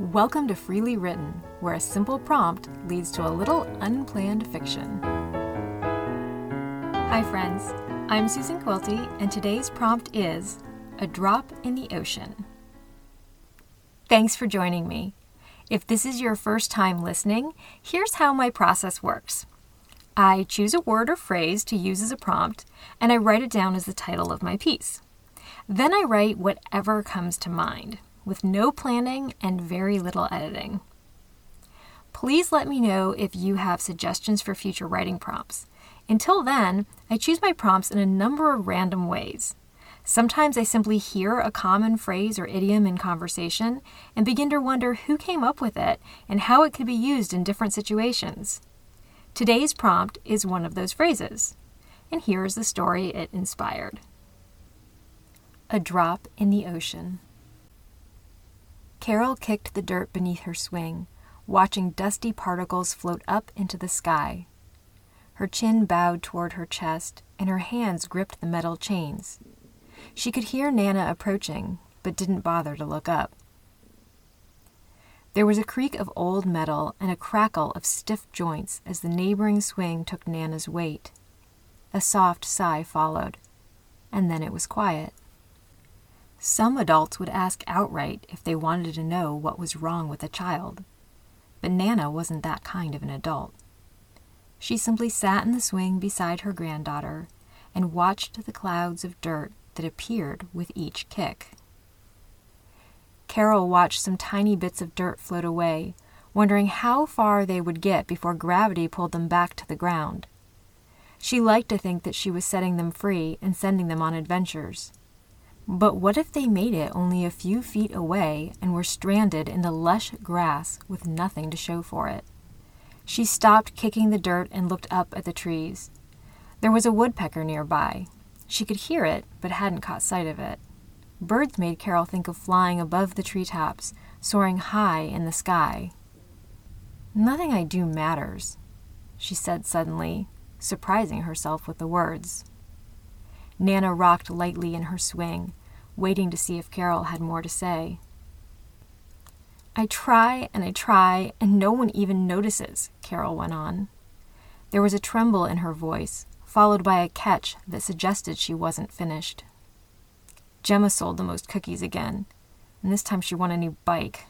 Welcome to Freely Written, where a simple prompt leads to a little unplanned fiction. Hi, friends. I'm Susan Quilty, and today's prompt is A Drop in the Ocean. Thanks for joining me. If this is your first time listening, here's how my process works. I choose a word or phrase to use as a prompt, and I write it down as the title of my piece. Then I write whatever comes to mind, with no planning and very little editing. Please let me know if you have suggestions for future writing prompts. Until then, I choose my prompts in a number of random ways. Sometimes I simply hear a common phrase or idiom in conversation and begin to wonder who came up with it and how it could be used in different situations. Today's prompt is one of those phrases, and here is the story it inspired A Drop in the Ocean. Carol kicked the dirt beneath her swing, watching dusty particles float up into the sky. Her chin bowed toward her chest, and her hands gripped the metal chains. She could hear Nana approaching, but didn't bother to look up. There was a creak of old metal and a crackle of stiff joints as the neighboring swing took Nana's weight. A soft sigh followed, and then it was quiet. Some adults would ask outright if they wanted to know what was wrong with a child, but Nana wasn't that kind of an adult. She simply sat in the swing beside her granddaughter and watched the clouds of dirt that appeared with each kick. Carol watched some tiny bits of dirt float away, wondering how far they would get before gravity pulled them back to the ground. She liked to think that she was setting them free and sending them on adventures. But what if they made it only a few feet away and were stranded in the lush grass with nothing to show for it? She stopped kicking the dirt and looked up at the trees. There was a woodpecker nearby. She could hear it, but hadn't caught sight of it. Birds made Carol think of flying above the treetops, soaring high in the sky. Nothing I do matters, she said suddenly, surprising herself with the words. Nana rocked lightly in her swing, waiting to see if Carol had more to say. I try and I try, and no one even notices, Carol went on. There was a tremble in her voice, followed by a catch that suggested she wasn't finished. Gemma sold the most cookies again, and this time she won a new bike.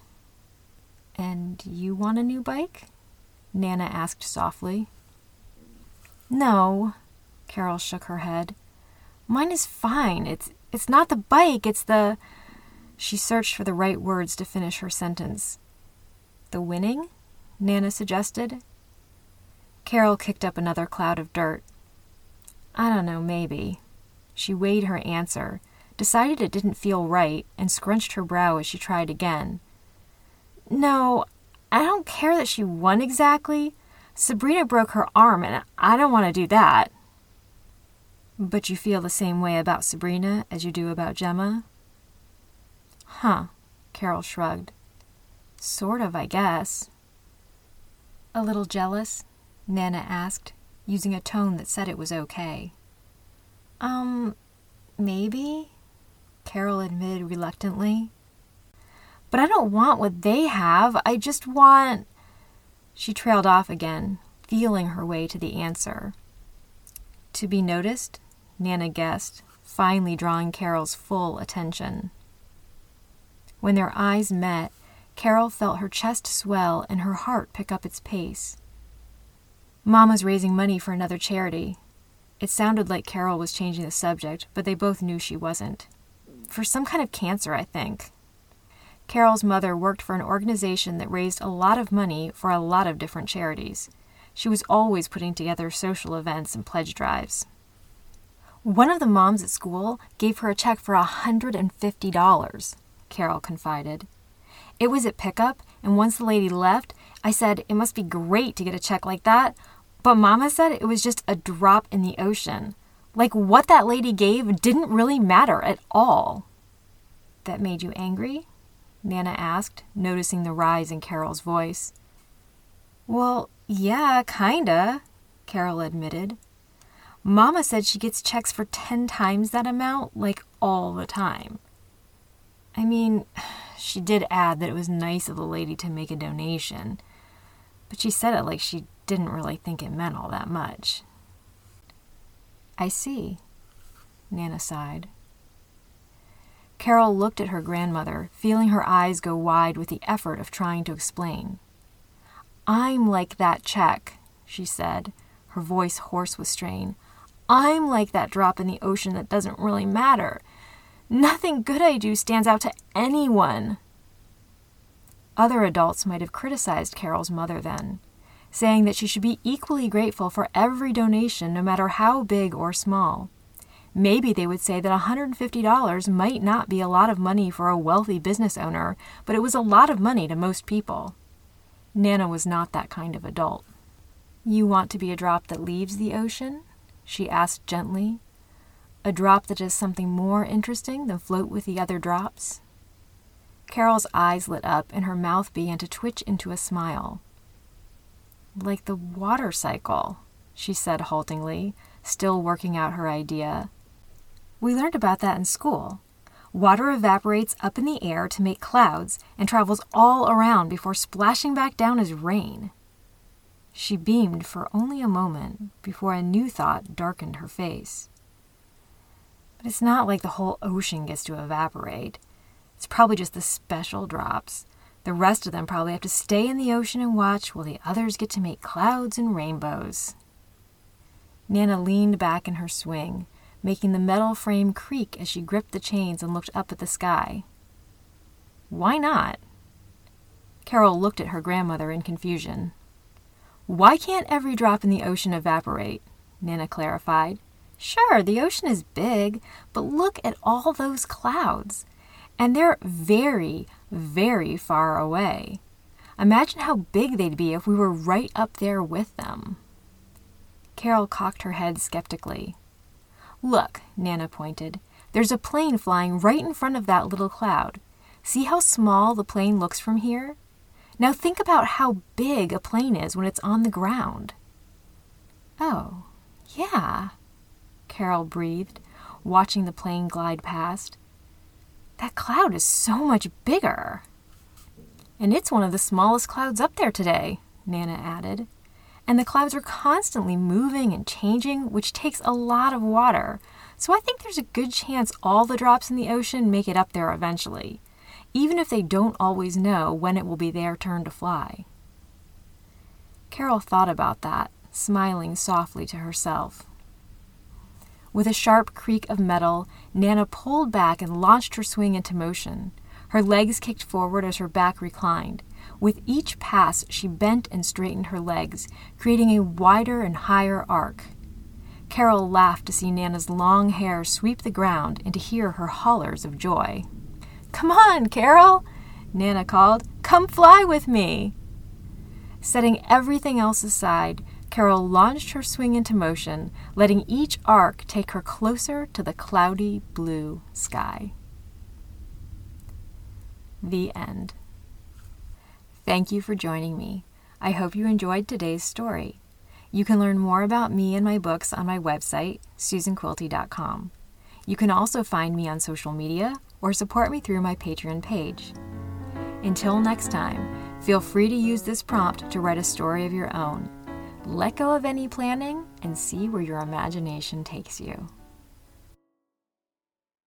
And you want a new bike? Nana asked softly. No, Carol shook her head. Mine is fine. It's it's not the bike, it's the She searched for the right words to finish her sentence. The winning? Nana suggested. Carol kicked up another cloud of dirt. I don't know, maybe. She weighed her answer, decided it didn't feel right, and scrunched her brow as she tried again. No, I don't care that she won exactly. Sabrina broke her arm, and I don't want to do that. But you feel the same way about Sabrina as you do about Gemma? Huh, Carol shrugged. Sort of, I guess. A little jealous? Nana asked, using a tone that said it was okay. Um, maybe, Carol admitted reluctantly. But I don't want what they have. I just want. She trailed off again, feeling her way to the answer. To be noticed, Nana guessed, finally drawing Carol's full attention. When their eyes met, Carol felt her chest swell and her heart pick up its pace. Mom was raising money for another charity. It sounded like Carol was changing the subject, but they both knew she wasn't. For some kind of cancer, I think. Carol's mother worked for an organization that raised a lot of money for a lot of different charities. She was always putting together social events and pledge drives. One of the moms at school gave her a check for a $150, Carol confided. It was at pickup, and once the lady left, I said it must be great to get a check like that, but Mama said it was just a drop in the ocean. Like what that lady gave didn't really matter at all. That made you angry? Nana asked, noticing the rise in Carol's voice. Well, yeah, kinda, Carol admitted. Mama said she gets checks for 10 times that amount, like all the time. I mean, She did add that it was nice of the lady to make a donation, but she said it like she didn't really think it meant all that much. I see, Nana sighed. Carol looked at her grandmother, feeling her eyes go wide with the effort of trying to explain. I'm like that check, she said, her voice hoarse with strain. I'm like that drop in the ocean that doesn't really matter. Nothing good I do stands out to anyone. Other adults might have criticized Carol's mother then, saying that she should be equally grateful for every donation, no matter how big or small. Maybe they would say that $150 might not be a lot of money for a wealthy business owner, but it was a lot of money to most people. Nana was not that kind of adult. You want to be a drop that leaves the ocean? She asked gently. A drop that does something more interesting than float with the other drops? Carol's eyes lit up and her mouth began to twitch into a smile. Like the water cycle, she said haltingly, still working out her idea. We learned about that in school. Water evaporates up in the air to make clouds and travels all around before splashing back down as rain. She beamed for only a moment before a new thought darkened her face. But it's not like the whole ocean gets to evaporate. It's probably just the special drops. The rest of them probably have to stay in the ocean and watch while the others get to make clouds and rainbows. Nana leaned back in her swing, making the metal frame creak as she gripped the chains and looked up at the sky. Why not? Carol looked at her grandmother in confusion. Why can't every drop in the ocean evaporate? Nana clarified. Sure, the ocean is big, but look at all those clouds. And they're very, very far away. Imagine how big they'd be if we were right up there with them. Carol cocked her head skeptically. Look, Nana pointed. There's a plane flying right in front of that little cloud. See how small the plane looks from here? Now think about how big a plane is when it's on the ground. Oh, yeah, Carol breathed, watching the plane glide past. That cloud is so much bigger. And it's one of the smallest clouds up there today, Nana added. And the clouds are constantly moving and changing, which takes a lot of water. So I think there's a good chance all the drops in the ocean make it up there eventually even if they don't always know when it will be their turn to fly. Carol thought about that, smiling softly to herself. With a sharp creak of metal, Nana pulled back and launched her swing into motion. Her legs kicked forward as her back reclined. With each pass, she bent and straightened her legs, creating a wider and higher arc. Carol laughed to see Nana's long hair sweep the ground and to hear her hollers of joy. Come on, Carol, Nana called. Come fly with me. Setting everything else aside, Carol launched her swing into motion, letting each arc take her closer to the cloudy blue sky. The end. Thank you for joining me. I hope you enjoyed today's story. You can learn more about me and my books on my website, susanquilty.com. You can also find me on social media or support me through my Patreon page. Until next time, feel free to use this prompt to write a story of your own. Let go of any planning and see where your imagination takes you.